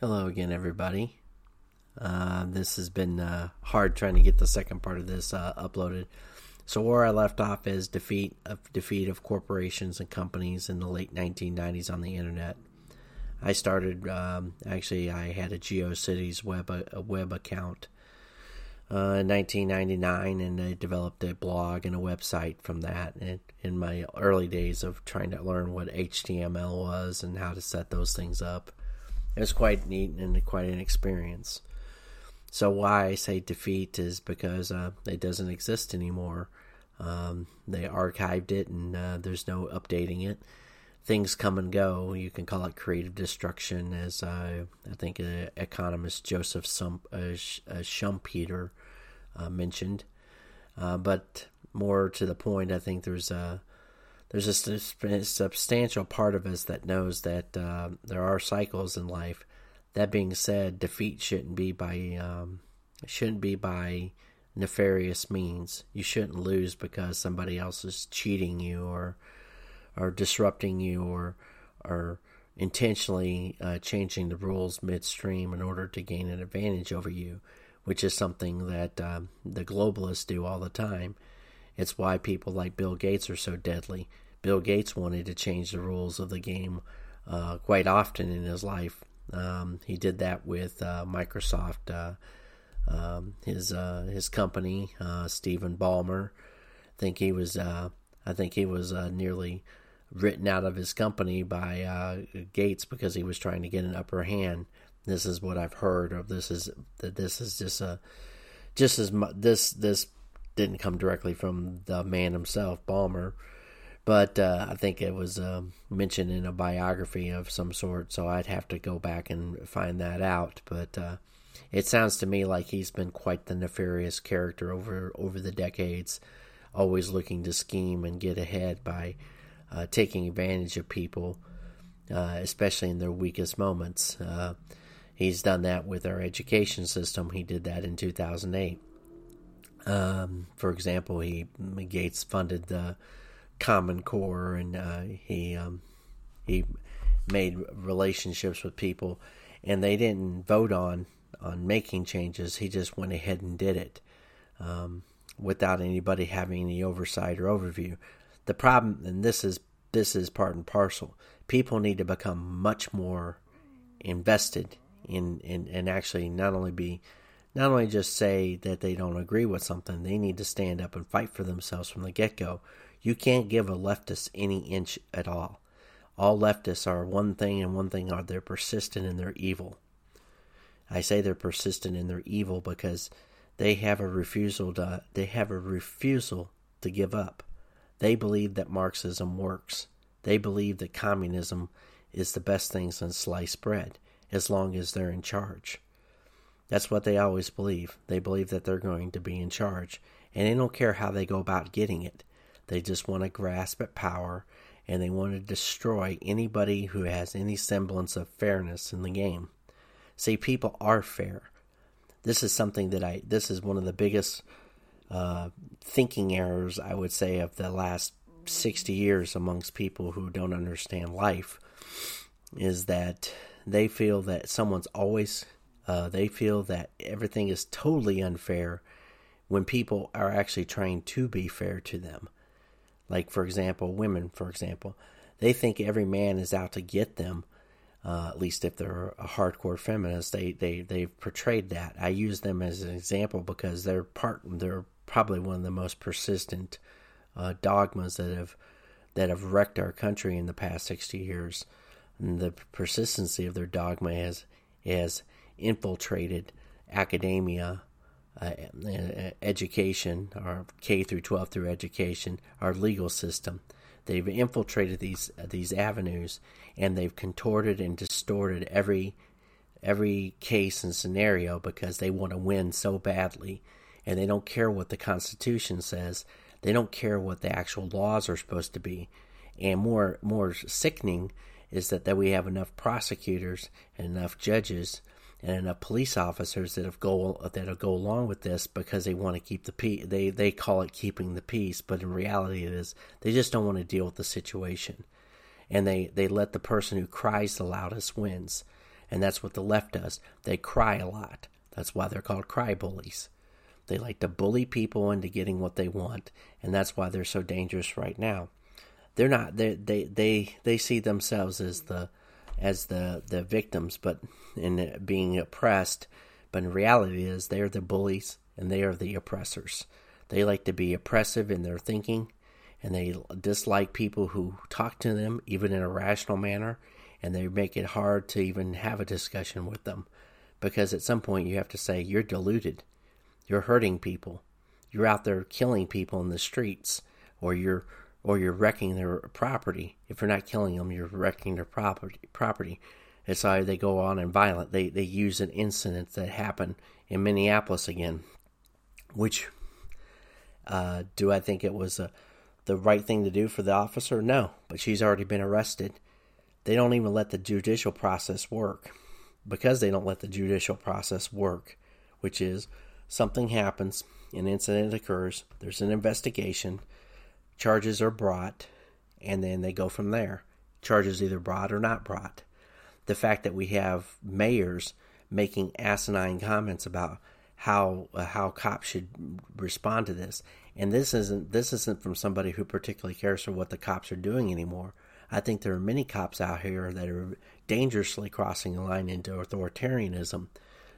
Hello again, everybody. Uh, this has been uh, hard trying to get the second part of this uh, uploaded. So where I left off is defeat of defeat of corporations and companies in the late 1990s on the internet. I started um, actually I had a GeoCities web a web account uh, in 1999, and I developed a blog and a website from that. And in my early days of trying to learn what HTML was and how to set those things up, it was quite neat and quite an experience. So why I say defeat is because uh, it doesn't exist anymore. Um, they archived it, and uh, there's no updating it. Things come and go. You can call it creative destruction, as uh, I think uh, economist Joseph Sump, uh, uh, Schumpeter mentioned. but more to the point, I think there's a there's a substantial part of us that knows that there are cycles in life that being said, defeat shouldn't be by um, shouldn't be by nefarious means. You shouldn't lose because somebody else is cheating you or or disrupting you or or intentionally uh, changing the rules midstream in order to gain an advantage over you, which is something that um, the globalists do all the time. It's why people like Bill Gates are so deadly. Bill Gates wanted to change the rules of the game uh, quite often in his life um, he did that with uh, Microsoft, uh, um, his uh, his company, uh, Stephen Ballmer. I think he was I think he was nearly written out of his company by Gates because he was trying to get an upper hand. This is what I've heard of. This is that this is just a just as this this didn't come directly from the man himself, Ballmer but uh, I think it was uh, mentioned in a biography of some sort, so I'd have to go back and find that out. But uh, it sounds to me like he's been quite the nefarious character over over the decades, always looking to scheme and get ahead by uh, taking advantage of people, uh, especially in their weakest moments. Uh, he's done that with our education system. He did that in 2008. Um, for example, he Gates funded the Common Core, and uh, he um, he made relationships with people, and they didn't vote on on making changes. He just went ahead and did it um, without anybody having any oversight or overview. The problem, and this is this is part and parcel. People need to become much more invested in in and actually not only be not only just say that they don't agree with something, they need to stand up and fight for themselves from the get go you can't give a leftist any inch at all. All leftists are one thing and one thing are they're persistent in their evil. I say they're persistent in their evil because they have a refusal to they have a refusal to give up. They believe that Marxism works. They believe that communism is the best thing since sliced bread, as long as they're in charge. That's what they always believe. They believe that they're going to be in charge, and they don't care how they go about getting it. They just want to grasp at power and they want to destroy anybody who has any semblance of fairness in the game. See, people are fair. This is something that I, this is one of the biggest uh, thinking errors, I would say, of the last 60 years amongst people who don't understand life is that they feel that someone's always, uh, they feel that everything is totally unfair when people are actually trying to be fair to them. Like, for example, women, for example, they think every man is out to get them. Uh, at least if they're a hardcore feminist, they, they, they've portrayed that. I use them as an example because they're part, they're probably one of the most persistent uh, dogmas that have, that have wrecked our country in the past 60 years. And the persistency of their dogma has, has infiltrated academia uh, education, our K through 12 through education, our legal system. They've infiltrated these uh, these avenues, and they've contorted and distorted every every case and scenario because they want to win so badly, and they don't care what the Constitution says. They don't care what the actual laws are supposed to be, and more more sickening is that that we have enough prosecutors and enough judges and enough police officers that have go that'll go along with this because they want to keep the peace. They they call it keeping the peace, but in reality, it is they just don't want to deal with the situation, and they they let the person who cries the loudest wins. And that's what the left does. They cry a lot. That's why they're called cry bullies. They like to bully people into getting what they want, and that's why they're so dangerous right now. They're not they they they, they see themselves as the as the the victims, but in being oppressed. But in reality, is they're the bullies and they are the oppressors. They like to be oppressive in their thinking, and they dislike people who talk to them, even in a rational manner, and they make it hard to even have a discussion with them. Because at some point, you have to say, You're deluded. You're hurting people. You're out there killing people in the streets, or you're or you're wrecking their property. If you're not killing them, you're wrecking their property. Property. It's why they go on and violent. They they use an incident that happened in Minneapolis again, which uh, do I think it was uh, the right thing to do for the officer? No, but she's already been arrested. They don't even let the judicial process work because they don't let the judicial process work, which is something happens, an incident occurs, there's an investigation, charges are brought, and then they go from there. Charges either brought or not brought. The fact that we have mayors making asinine comments about how uh, how cops should respond to this. And this isn't this isn't from somebody who particularly cares for what the cops are doing anymore. I think there are many cops out here that are dangerously crossing the line into authoritarianism.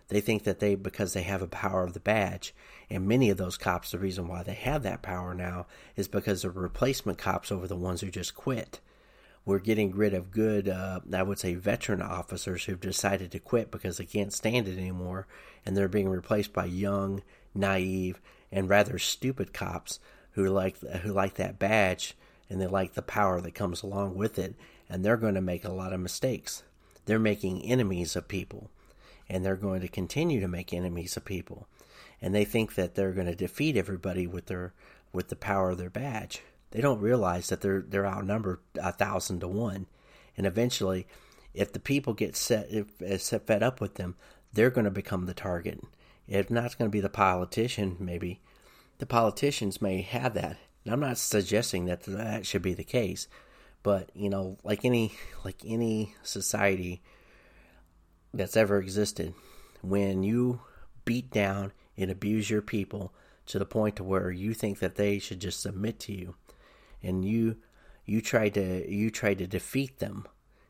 They think that they because they have a power of the badge, and many of those cops, the reason why they have that power now is because they're replacement cops over the ones who just quit we're getting rid of good, uh, I would say, veteran officers who've decided to quit because they can't stand it anymore, and they're being replaced by young, naive, and rather stupid cops who like who like that badge and they like the power that comes along with it, and they're going to make a lot of mistakes. They're making enemies of people, and they're going to continue to make enemies of people, and they think that they're going to defeat everybody with their with the power of their badge. They don't realize that they're they're outnumbered a thousand to one, and eventually, if the people get set if, set fed up with them, they're going to become the target. If not, it's going to be the politician. Maybe the politicians may have that. And I'm not suggesting that that should be the case, but you know, like any like any society that's ever existed, when you beat down and abuse your people to the point to where you think that they should just submit to you and you you try to you try to defeat them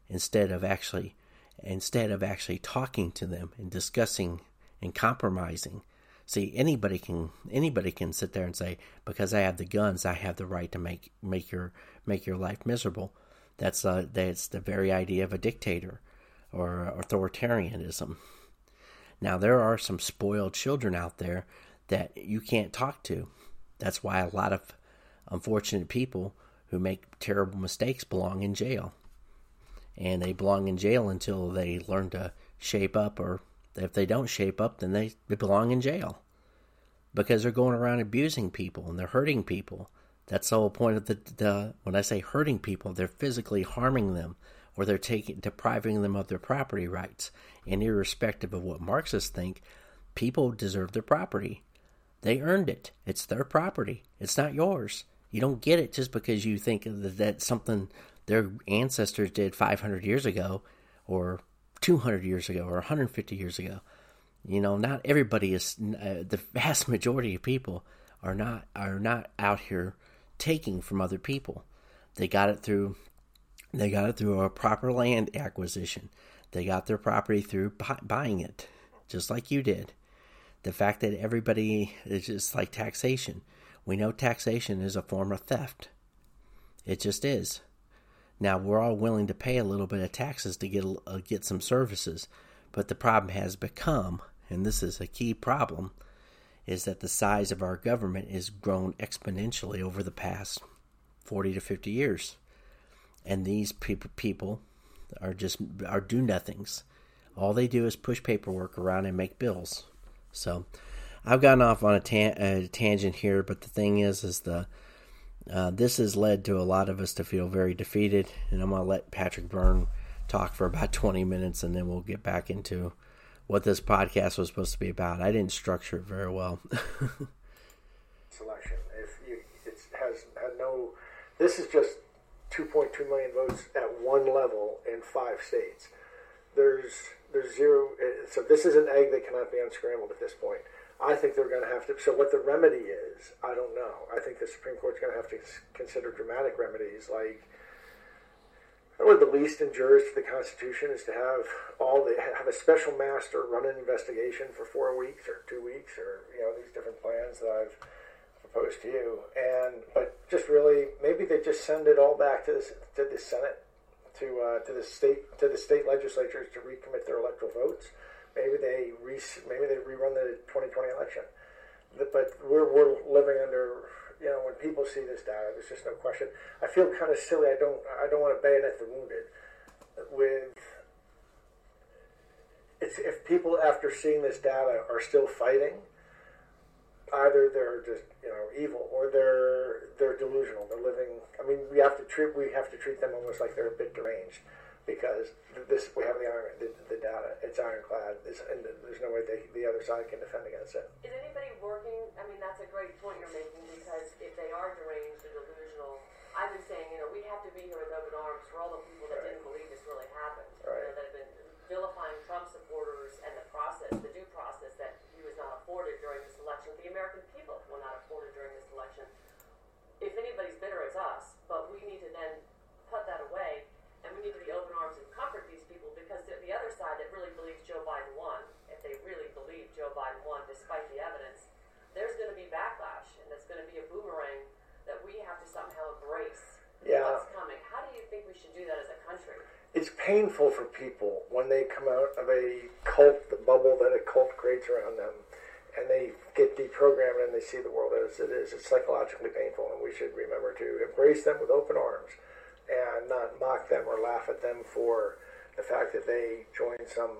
instead of actually instead of actually talking to them and discussing and compromising. See anybody can anybody can sit there and say because i have the guns i have the right to make make your make your life miserable. That's uh that's the very idea of a dictator or authoritarianism now there are some spoiled children out there that you can't talk to that's why a lot of unfortunate people who make terrible mistakes belong in jail. And they belong in jail until they learn to shape up, or if they don't shape up, then they, belong in jail because they're going around abusing people and they're hurting people. That's the whole point of the, the when I say hurting people, they're physically harming them or they're taking depriving them of their property rights. And irrespective of what Marxists think, people deserve their property. They earned it. It's their property. It's not yours. You don't get it just because you think that something their ancestors did 500 years ago or 200 years ago or 150 years ago. You know, not everybody is uh, the vast majority of people are not are not out here taking from other people. They got it through they got it through a proper land acquisition. They got their property through buying it, just like you did. The fact that everybody is just like taxation. We know taxation is a form of theft. It just is. Now we're all willing to pay a little bit of taxes to get uh, get some services, but the problem has become, and this is a key problem, is that the size of our government has grown exponentially over the past 40 to 50 years. And these people are just are do nothings. All they do is push paperwork around and make bills. So I've gotten off on a, ta- a tangent here, but the thing is, is the uh, this has led to a lot of us to feel very defeated, and I'm going to let Patrick Byrne talk for about 20 minutes, and then we'll get back into what this podcast was supposed to be about. I didn't structure it very well. Selection. If you, it has had no, this is just 2.2 million votes at one level in five states. There's there's zero. uh, So this is an egg that cannot be unscrambled at this point. I think they're going to have to. So what the remedy is, I don't know. I think the Supreme Court's going to have to consider dramatic remedies like. Or the least injurious to the Constitution is to have all the have a special master run an investigation for four weeks or two weeks or you know these different plans that I've to you and but just really maybe they just send it all back to the to the Senate to uh, to the state to the state legislatures to recommit their electoral votes. Maybe they re, maybe they rerun the 2020 election. But we're we're living under you know when people see this data, there's just no question. I feel kind of silly. I don't I don't want to bayonet the wounded with. It's if people after seeing this data are still fighting, either they're just you know evil or they're they're delusional. They're living. I mean, we have to treat we have to treat them almost like they're a bit deranged because this we have the iron the, the data. It's ironclad, it's, and there's no way they, the other side can defend against it. Is anybody working? I mean, that's a great point you're making because if they are deranged or delusional, I've been saying, you know, we have to be here with open arms for all the people that Right. didn't believe this really happened. You Right. know, that have been vilifying Trump supporters and the process, the due process that he was not afforded during this election. The American people were not afforded during this election. If anybody's bitter, it's us. But we need to then put that away, and we need to be open arms and comfort these people because the, the other side that really believes Joe Biden won, if they really believe Joe Biden won despite the evidence, there's going to be backlash, and it's going to be a boomerang that we have to somehow embrace Yeah. what's coming. How do you think we should do that as a country? It's painful for people when they come out of a cult, the bubble that a cult creates around them, and they get deprogrammed and they see the world as it is. It's psychologically painful, and we should remember to embrace them with open arms and not mock them or laugh at them for the fact that they joined some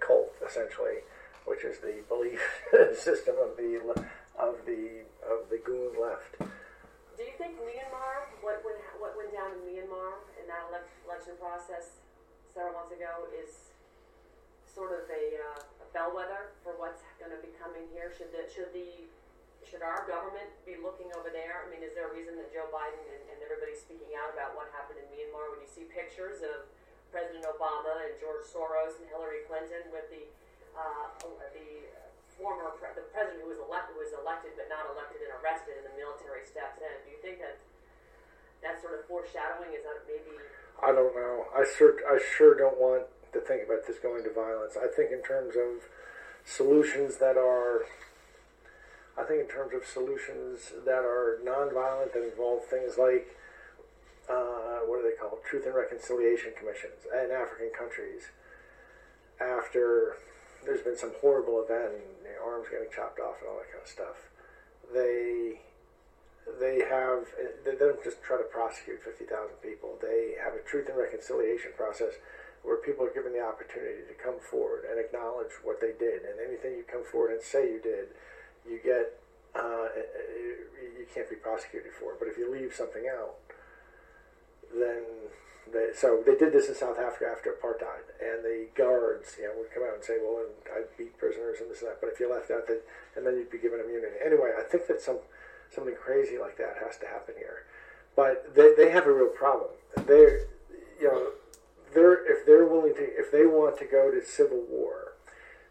cult, essentially, which is the belief system of the of the of the goon left. Do you think Myanmar, what went, what went down in Myanmar in that election process several months ago, is sort of a, uh, a bellwether for what's going to be coming here? Should the should the should our government be looking over there? I mean, is there a reason that Joe Biden and, and everybody's speaking out about what happened in Myanmar? When you see pictures of President Obama and George Soros and Hillary Clinton with the uh, the former pre- the president who was elected was elected but not elected and arrested, and the military steps in. Do you think that that sort of foreshadowing is that maybe? I don't know. I sure, I sure don't want to think about this going to violence. I think in terms of solutions that are, I think in terms of solutions that are nonviolent that involve things like, uh, what are they called? Truth and Reconciliation Commissions in African countries. After there's been some horrible event, and arms getting chopped off and all that kind of stuff, they they have they don't just try to prosecute 50,000 people. They have a truth and reconciliation process where people are given the opportunity to come forward and acknowledge what they did. And anything you come forward and say you did, you get uh, you can't be prosecuted for. it. But if you leave something out, then they, so they did this in South Africa after apartheid, and the guards, you know, would come out and say, "Well, I beat prisoners and this and that." But if you left out, that, and then you'd be given immunity. Anyway, I think that some something crazy like that has to happen here. But they, they have a real problem. They're, you know, they're if they're willing to, if they want to go to civil war,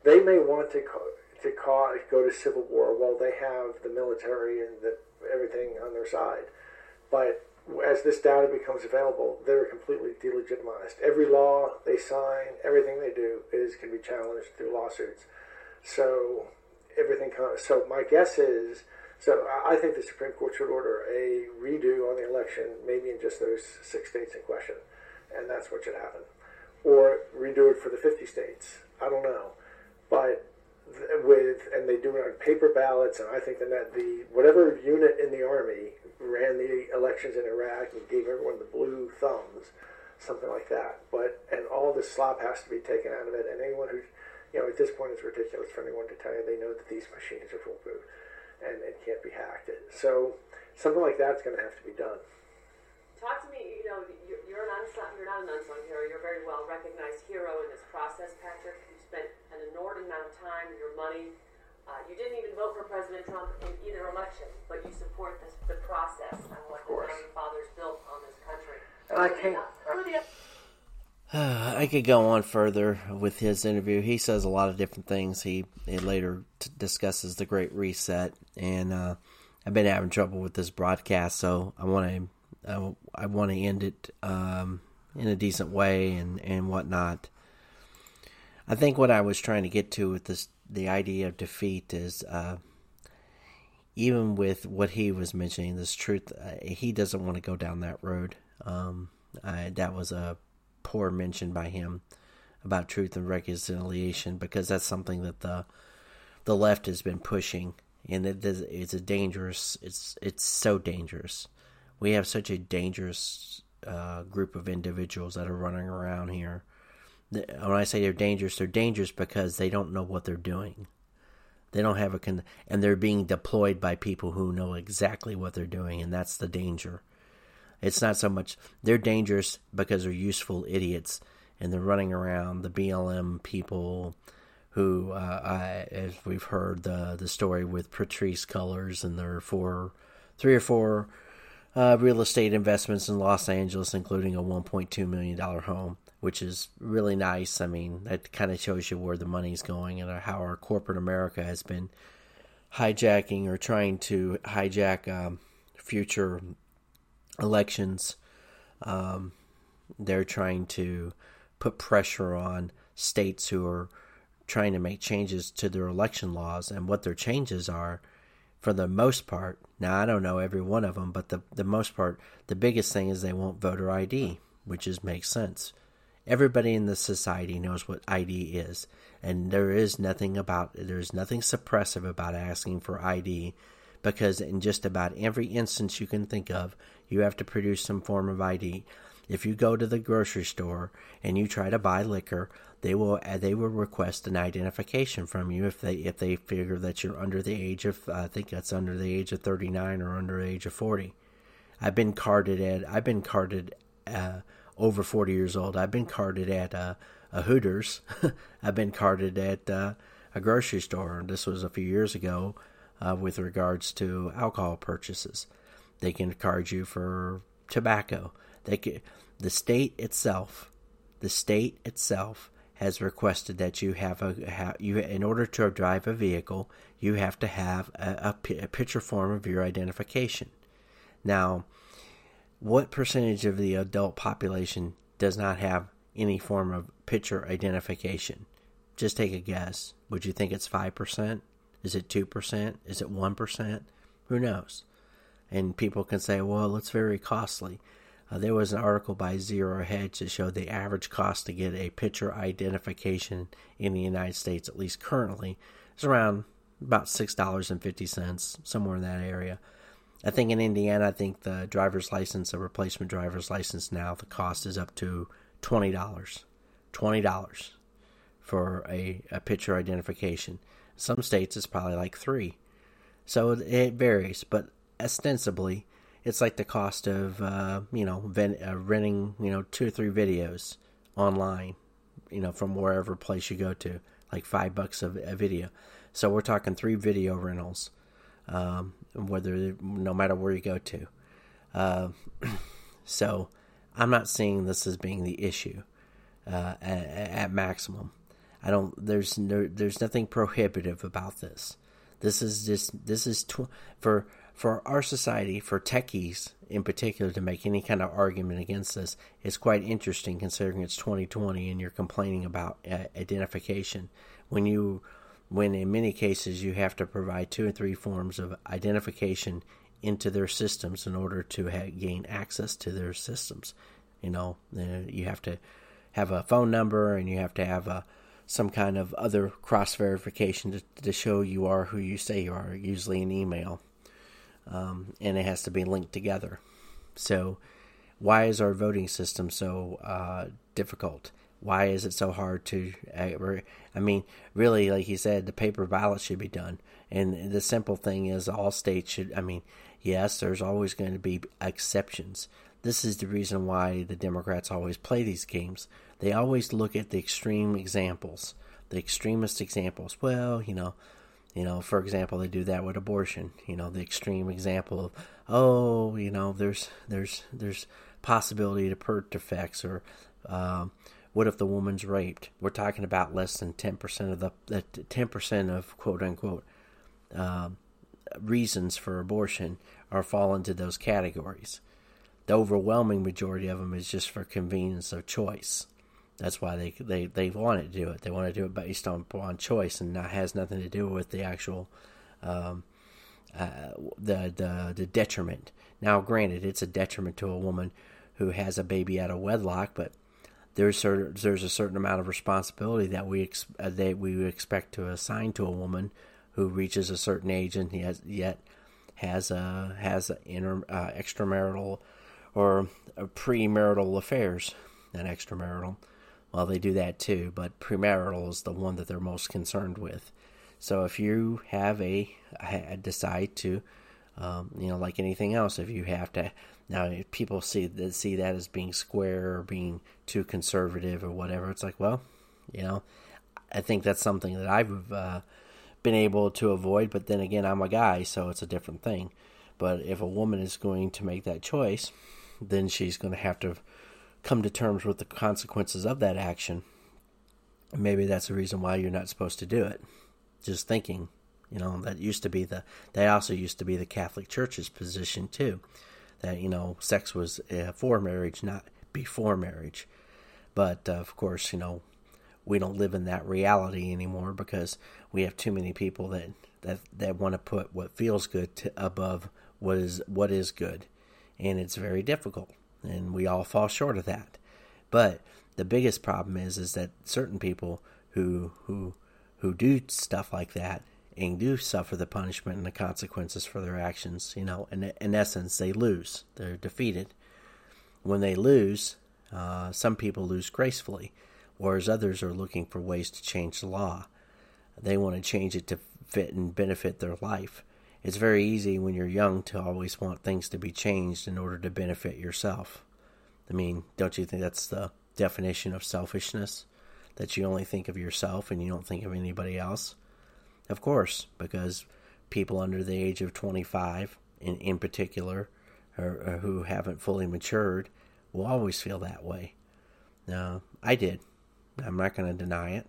they may want to to cause, go to civil war while they have the military and the, everything on their side. But as this data becomes available, they're completely delegitimized. Every law they sign, everything they do is can be challenged through lawsuits. So everything. So my guess is. So I think the Supreme Court should order a redo on the election, maybe in just those six states in question, and that's what should happen, or redo it for the fifty states. I don't know, but with and they do it on paper ballots, and I think that the whatever unit in the army ran the elections in Iraq and gave everyone the blue thumbs, something like that. But and all this slop has to be taken out of it, and anyone who, you know, at this point it's ridiculous for anyone to tell you they know that these machines are can't be hacked. So something like that's going to have to be done. Talk to me. You know, you're, you're an unsung. You're not an unsung hero. You're a very well recognized hero in this process, Patrick. You spent an inordinate amount of time, your money. Uh, you didn't even vote for President Trump in either election, but you support this, the process and what the course. founding fathers built on this country. And I can't. Who are the Uh, I could go on further with his interview. He says a lot of different things. He, he later t- discusses the Great Reset, and uh, I've been having trouble with this broadcast, so I want to I, I want to end it um, in a decent way and and whatnot. I think what I was trying to get to with this the idea of defeat is uh, even with what he was mentioning, this truth, uh, he doesn't want to go down that road. Um, I, that was a poor mention by him about truth and reconciliation because that's something that the the left has been pushing, and it is, it's a dangerous. It's it's so dangerous. We have such a dangerous uh, group of individuals that are running around here. When I say they're dangerous, they're dangerous because they don't know what they're doing. They don't have a con, and they're being deployed by people who know exactly what they're doing, and that's the danger. It's not so much they're dangerous because they're useful idiots and they're running around the BLM people who, uh, I, as we've heard the the story with Patrisse Cullors and their four, three or four uh, real estate investments in Los Angeles, including a 1.2 million dollar home, which is really nice. I mean, that kind of shows you where the money's going and how our corporate America has been hijacking or trying to hijack um, future elections. Um, they're trying to put pressure on states who are trying to make changes to their election laws, and what their changes are, for the most part. Now, I don't know every one of them, but the the most part, the biggest thing is they want voter ID, which is makes sense. Everybody in the society knows what ID is, and there is nothing about there's nothing suppressive about asking for ID because in just about every instance you can think of, you have to produce some form of ID. If you go to the grocery store and you try to buy liquor, they will uh, they will request an identification from you if they if they figure that you're under the age of I think that's under the age of 39 or under the age of 40. I've been carded at I've been carded uh, over 40 years old. I've been carded at uh, a Hooters. I've been carded at uh, a grocery store. This was a few years ago uh, with regards to alcohol purchases. They can card you for tobacco. They can, the state itself, the state itself has requested that you have a have, you in order to drive a vehicle, you have to have a, a, a picture form of your identification. Now, what percentage of the adult population does not have any form of picture identification? Just take a guess. Would you think it's 5%? Is it 2%? Is it 1%? Who knows? And people can say, well, it's very costly. Uh, there was an article by Zero Hedge that showed the average cost to get a picture identification in the United States, at least currently, is around about $6.50, somewhere in that area. I think in Indiana, I think the driver's license, a replacement driver's license now, the cost is up to $20. $20 for a, a picture identification. Some states it's probably like three. So it varies, but ostensibly, it's like the cost of uh, you know ven- uh, renting you know two or three videos online, you know from wherever place you go to, like five bucks a, a video. So we're talking three video rentals, um, whether no matter where you go to. Uh, so I'm not seeing this as being the issue uh, at, at maximum. I don't. There's no. There's nothing prohibitive about this. This is just. This is tw- for for our society, for techies in particular, to make any kind of argument against this is quite interesting, considering it's 2020 and you're complaining about uh, identification. When you, when in many cases you have to provide two or three forms of identification into their systems in order to ha- gain access to their systems. You know, uh, you have to have a phone number and you have to have a some kind of other cross verification to, to show you are who you say you are, usually an email. Um, and it has to be linked together. So, why is our voting system so uh, difficult? Why is it so hard to? I mean, really, like you said, the paper ballot should be done. And the simple thing is, all states should. I mean, yes, there's always going to be exceptions. This is the reason why the Democrats always play these games they always look at the extreme examples, the extremist examples. Well, you know, you know, for example, they do that with abortion. You know, the extreme example of, oh, you know, there's there's there's possibility to birth defects or um, What if the woman's raped? We're talking about less than ten percent of the ten percent of quote unquote uh, reasons for abortion are fall into those categories. The overwhelming majority of them is just for convenience of choice. That's why they they they want to do it. They want to do it based on on choice, and that has nothing to do with the actual um, uh, the the the detriment. Now, granted, it's a detriment to a woman who has a baby out of wedlock, but there's there's a certain amount of responsibility that we ex- uh, that we expect to assign to a woman who reaches a certain age and has, yet has a has a inter, uh, extramarital or premarital affairs and extramarital. Well, they do that too, but premarital is the one that they're most concerned with. So if you have a, decide to, um, you know, like anything else, if you have to now people see that see that as being square or being too conservative or whatever, it's like, well, you know, I think that's something that I've uh, been able to avoid. But then again, I'm a guy, so it's a different thing. But if a woman is going to make that choice, then she's going to have to come to terms with the consequences of that action. maybe that's the reason why you're not supposed to do it just thinking, you know, that used to be the, they also used to be the Catholic Church's position too, that, you know, sex was uh, for marriage, not before marriage. But uh, of course, you know, we don't live in that reality anymore because we have too many people that, that, that want to put what feels good to, above what is, what is good. And it's very difficult. And we all fall short of that. But the biggest problem is, is that certain people who, who, who do stuff like that and do suffer the punishment and the consequences for their actions. You know, in, in essence, they lose. They're defeated. When they lose, uh, some people lose gracefully, whereas others are looking for ways to change the law. They want to change it to fit and benefit their life. It's very easy when you're young to always want things to be changed in order to benefit yourself. I mean, don't you think that's the definition of selfishness? that you only think of yourself and you don't think of anybody else? Of course, because people under the age of 25, in, in particular, or, or who haven't fully matured, will always feel that way. Now, I did. I'm not going to deny it.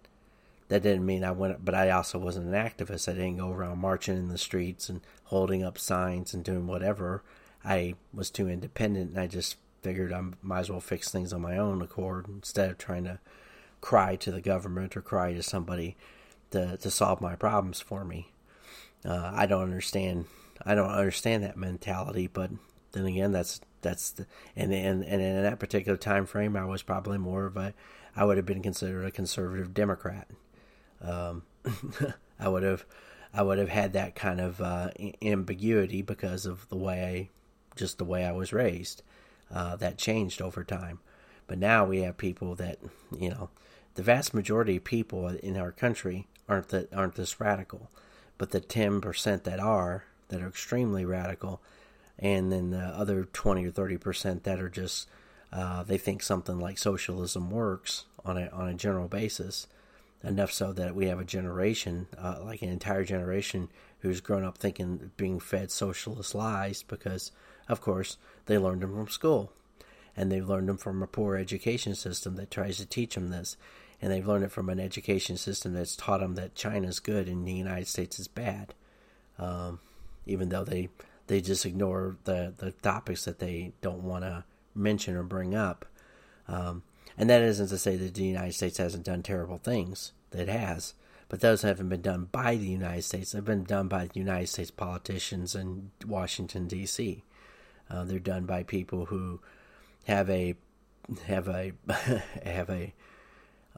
That didn't mean I went, but I also wasn't an activist. I didn't go around marching in the streets and holding up signs and doing whatever. I was too independent, and I just figured I might as well fix things on my own accord instead of trying to cry to the government or cry to somebody to to solve my problems for me. Uh, I don't understand. I don't understand that mentality, but then again, that's that's the, and and and in that particular time frame, I was probably more of a I would have been considered a conservative Democrat. Um, I would have I would have had that kind of uh, ambiguity because of the way I just the way I was raised. Uh, that changed over time, but now we have people that you know the vast majority of people in our country aren't that aren't this radical, but the ten percent that are that are extremely radical, and then the other twenty or thirty percent that are just uh, they think something like socialism works on a on a general basis, enough so that we have a generation, uh, like an entire generation, who's grown up thinking being fed socialist lies because, of course, they learned them from school. And they've learned them from a poor education system that tries to teach them this. And they've learned it from an education system that's taught them that China's good and the United States is bad, um, even though they they just ignore the the topics that they don't want to mention or bring up. Um, and that isn't to say that the United States hasn't done terrible things. It has, but those haven't been done by the United States. They've been done by the United States politicians in Washington D.C. Uh, they're done by people who have a have a have a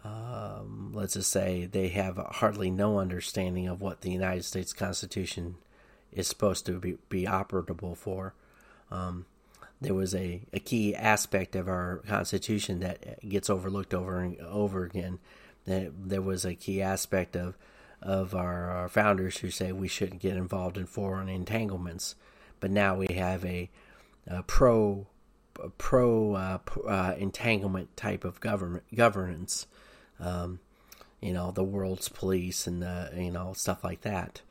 um, let's just say they have hardly no understanding of what the United States Constitution is supposed to be, be operable for. Um, there was a, a key aspect of our Constitution that gets overlooked over and over again. There was a key aspect of of our, our founders who say we shouldn't get involved in foreign entanglements, but now we have a, a pro a pro uh, uh, entanglement type of government governance um, you know, the world's police and the, you know, stuff like that.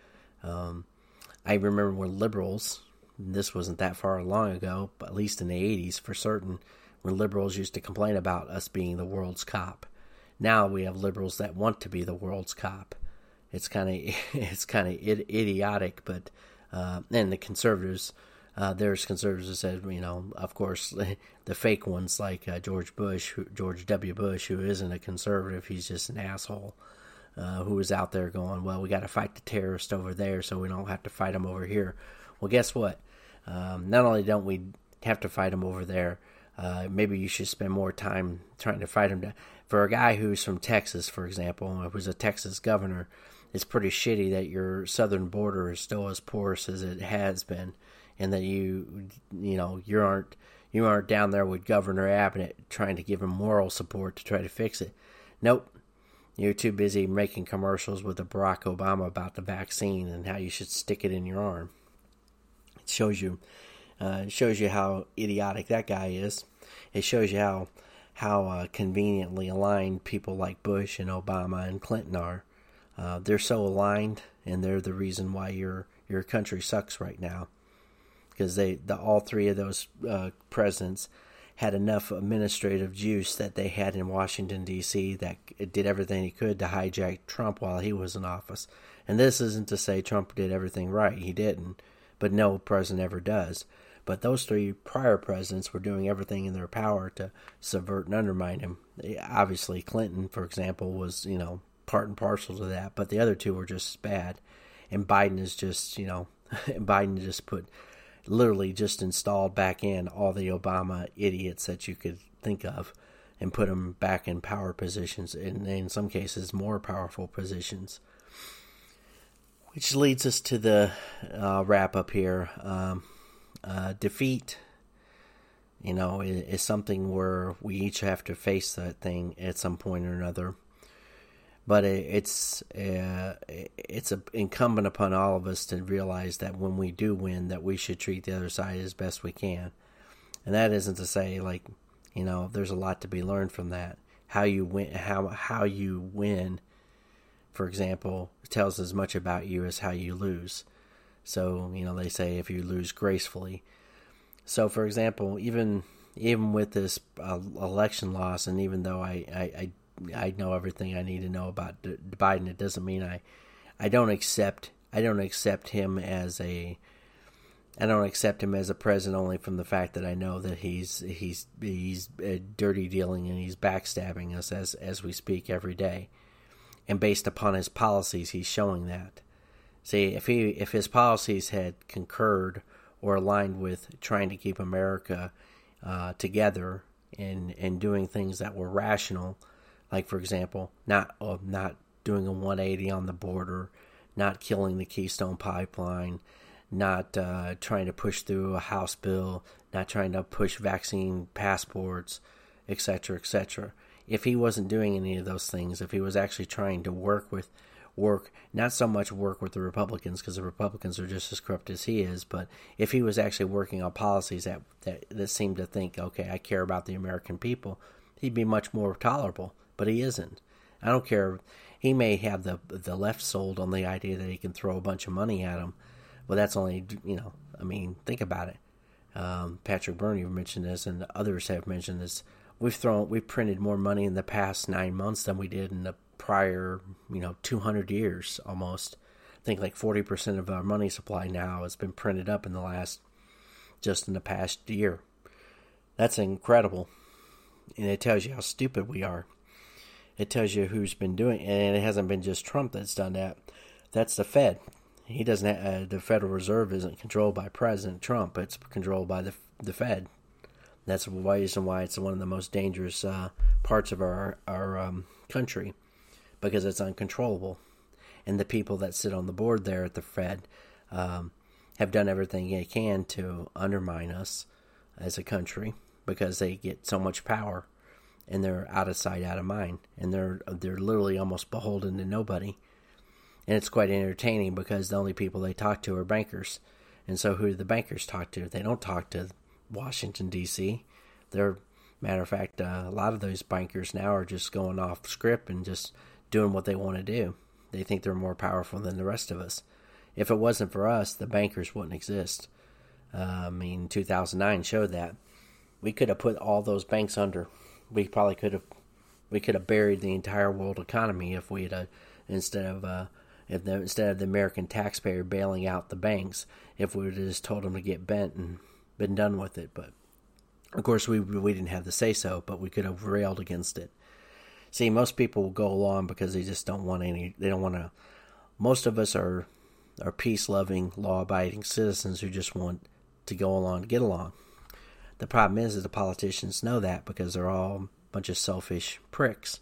Um, I remember when liberals, this wasn't that far long ago, but at least in the 80s for certain, when liberals used to complain about us being the world's cop. Now we have liberals that want to be the world's cop. It's kind of it's kind of idiotic, but uh, and the conservatives, uh, there's conservatives that said, you know, of course, the fake ones like uh, George Bush, George W. Bush, who isn't a conservative, he's just an asshole. Uh, who was out there going, well, we got to fight the terrorist over there, so we don't have to fight them over here. Well, guess what? Um, not only don't we have to fight them over there, uh, maybe you should spend more time trying to fight them. To, for a guy who's from Texas, for example, who's a Texas governor, it's pretty shitty that your southern border is still as porous as it has been, and that you, you know, you aren't you aren't down there with Governor Abbott trying to give him moral support to try to fix it. Nope, you're too busy making commercials with Barack Obama about the vaccine and how you should stick it in your arm. Shows you, uh, shows you how idiotic that guy is. It shows you how how uh, conveniently aligned people like Bush and Obama and Clinton are. Uh, they're so aligned, and they're the reason why your your country sucks right now, because they the all three of those uh, presidents had enough administrative juice that they had in Washington D.C. that did everything he could to hijack Trump while he was in office. And this isn't to say Trump did everything right; he didn't, but no president ever does. But those three prior presidents were doing everything in their power to subvert and undermine him. Obviously, Clinton, for example, was you know part and parcel to that, but the other two were just bad. And Biden is just, you know, Biden just put literally just installed back in all the Obama idiots that you could think of and put them back in power positions, and in some cases, more powerful positions. Which leads us to the uh, wrap up here. Um, uh, defeat, you know, is, is, something where we each have to face that thing at some point or another but it's uh, it's a, incumbent upon all of us to realize that when we do win, that we should treat the other side as best we can, and that isn't to say like you know there's a lot to be learned from that. How you win, how how you win, for example, tells as much about you as how you lose. So you know they say if you lose gracefully. So for example, even even with this uh, election loss, and even though I, I, I I know everything I need to know about Biden. It doesn't mean I I don't accept I don't accept him as a I don't accept him as a president only from the fact that I know that he's he's he's uh, dirty dealing and he's backstabbing us as as we speak every day, and based upon his policies, he's showing that. See, if he if his policies had concurred or aligned with trying to keep America uh, together and and doing things that were rational, like for example, not uh, not doing a 180 on the border, not killing the Keystone Pipeline, not uh, trying to push through a House bill, not trying to push vaccine passports, etc., etc. If he wasn't doing any of those things, if he was actually trying to work with work, not so much work with the Republicans because the Republicans are just as corrupt as he is, but if he was actually working on policies that, that that seemed to think, okay, I care about the American people, he'd be much more tolerable but he isn't. I don't care. He may have the the left sold on the idea that he can throw a bunch of money at him, but that's only you know. I mean, think about it. Um, Patrick Byrne mentioned this, and others have mentioned this. We've thrown, we've printed more money in the past nine months than we did in the prior, you know, 200 years almost. I think like 40% of our money supply now has been printed up in the last, just in the past year. That's incredible. And it tells you how stupid we are it tells you who's been doing it, and it hasn't been just Trump that's done that. That's the Fed. He doesn't. Have, uh, the Federal Reserve isn't controlled by President Trump. It's controlled by the the Fed. That's the reason why it's one of the most dangerous uh, parts of our our um, country, because it's uncontrollable, and the people that sit on the board there at the Fed um, have done everything they can to undermine us as a country because they get so much power and they're out of sight, out of mind, and they're they're literally almost beholden to nobody. And it's quite entertaining because the only people they talk to are bankers, and so who do the bankers talk to? They don't talk to Washington D.C. They're matter of fact, uh, a lot of those bankers now are just going off script and just doing what they want to do. They think they're more powerful than the rest of us. If it wasn't for us, the bankers wouldn't exist. Uh, I mean, 2009 showed that we could have put all those banks under. We probably could have we could have buried the entire world economy if we had uh, instead of uh, if the, instead of the American taxpayer bailing out the banks, if we would have just told them to get bent and been done with it. But of course, we we didn't have the say so, but we could have railed against it. See, most people will go along because they just don't want any. They don't want to. Most of us are are peace loving, law abiding citizens who just want to go along to get along. The problem is that the politicians know that because they're all a bunch of selfish pricks.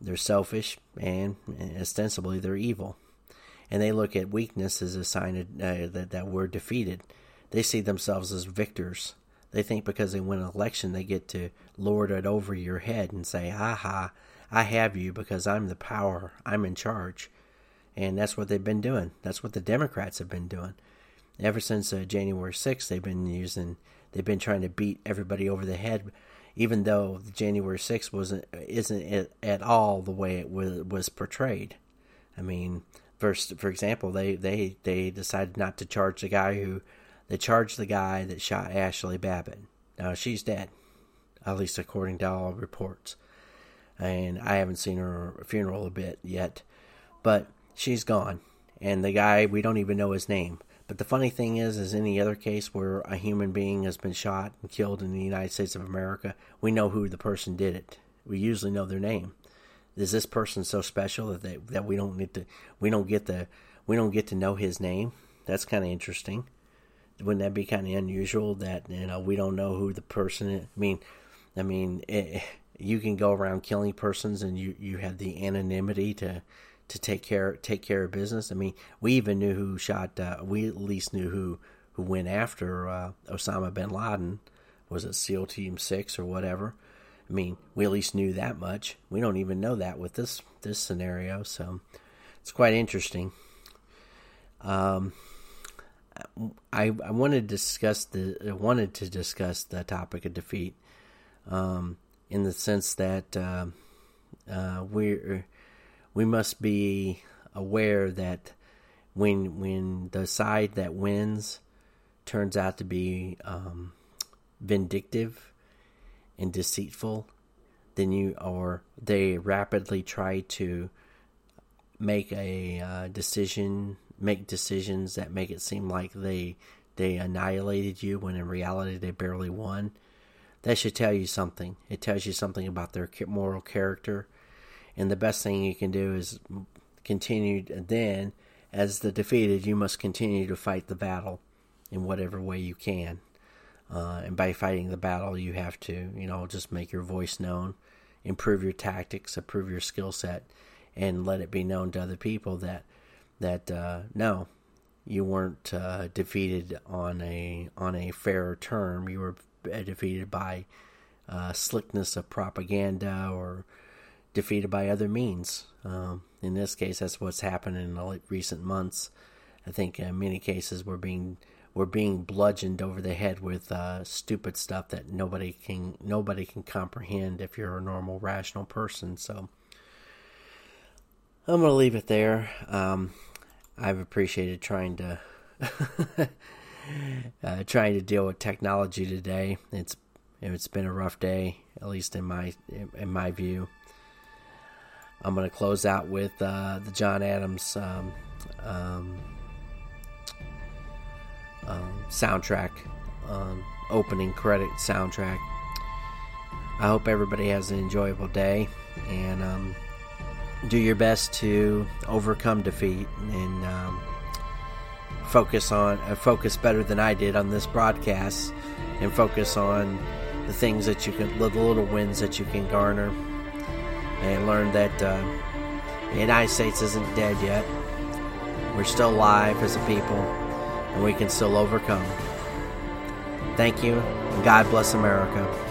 They're selfish and ostensibly they're evil. And they look at weakness as a sign of, uh, that, that we're defeated. They see themselves as victors. They think because they win an election, they get to lord it over your head and say, aha, I have you because I'm the power, I'm in charge. And that's what they've been doing. That's what the Democrats have been doing. Ever since uh, January 6th, they've been using, they've been trying to beat everybody over the head, even though January 6th wasn't, isn't at all the way it was, was portrayed. I mean, first, for example, they, they, they decided not to charge the guy who, they charged the guy that shot Ashli Babbitt. Now, she's dead, at least according to all reports. And I haven't seen her funeral a bit yet. But she's gone. And the guy, we don't even know his name. But the funny thing is, as any other case where a human being has been shot and killed in the United States of America, we know who the person did it. We usually know their name. Is this person so special that they, that we don't need to we don't get the we don't get to know his name? That's kind of interesting. Wouldn't that be kind of unusual that you know we don't know who the person is? I mean, I mean, it, you can go around killing persons and you you have the anonymity to to take care take care of business. I mean, we even knew who shot. Uh, we at least knew who who went after uh, Osama bin Laden. Was it SEAL Team Six or whatever? I mean, we at least knew that much. We don't even know that with this this scenario, so it's quite interesting. Um, I I wanted to discuss the I wanted to discuss the topic of defeat, um, in the sense that uh, uh, we're we must be aware that when when the side that wins turns out to be um, vindictive and deceitful, then you or they rapidly try to make a uh, decision, make decisions that make it seem like they they annihilated you when in reality they barely won. That should tell you something. It tells you something about their moral character and the best thing you can do is continue. Then, as the defeated, you must continue to fight the battle in whatever way you can. Uh, and by fighting the battle, you have to, you know, just make your voice known, improve your tactics, improve your skill set, and let it be known to other people that that uh, no, you weren't uh, defeated on a on a fair term. You were defeated by uh, slickness of propaganda or defeated by other means. Um, in this case, that's what's happened in the recent months. I think in many cases we're being we're being bludgeoned over the head with uh, stupid stuff that nobody can nobody can comprehend if you're a normal rational person. So I'm gonna leave it there. Um, I've appreciated trying to uh, trying to deal with technology today. It's it's been a rough day, at least in my in my view. I'm going to close out with uh, the John Adams um, um, um, soundtrack, um, opening credit soundtrack. I hope everybody has an enjoyable day and um, do your best to overcome defeat and um, focus on uh, focus better than I did on this broadcast and focus on the things that you can the little wins that you can garner and learn that uh, the United States isn't dead yet. We're still alive as a people, and we can still overcome. Thank you, and God bless America.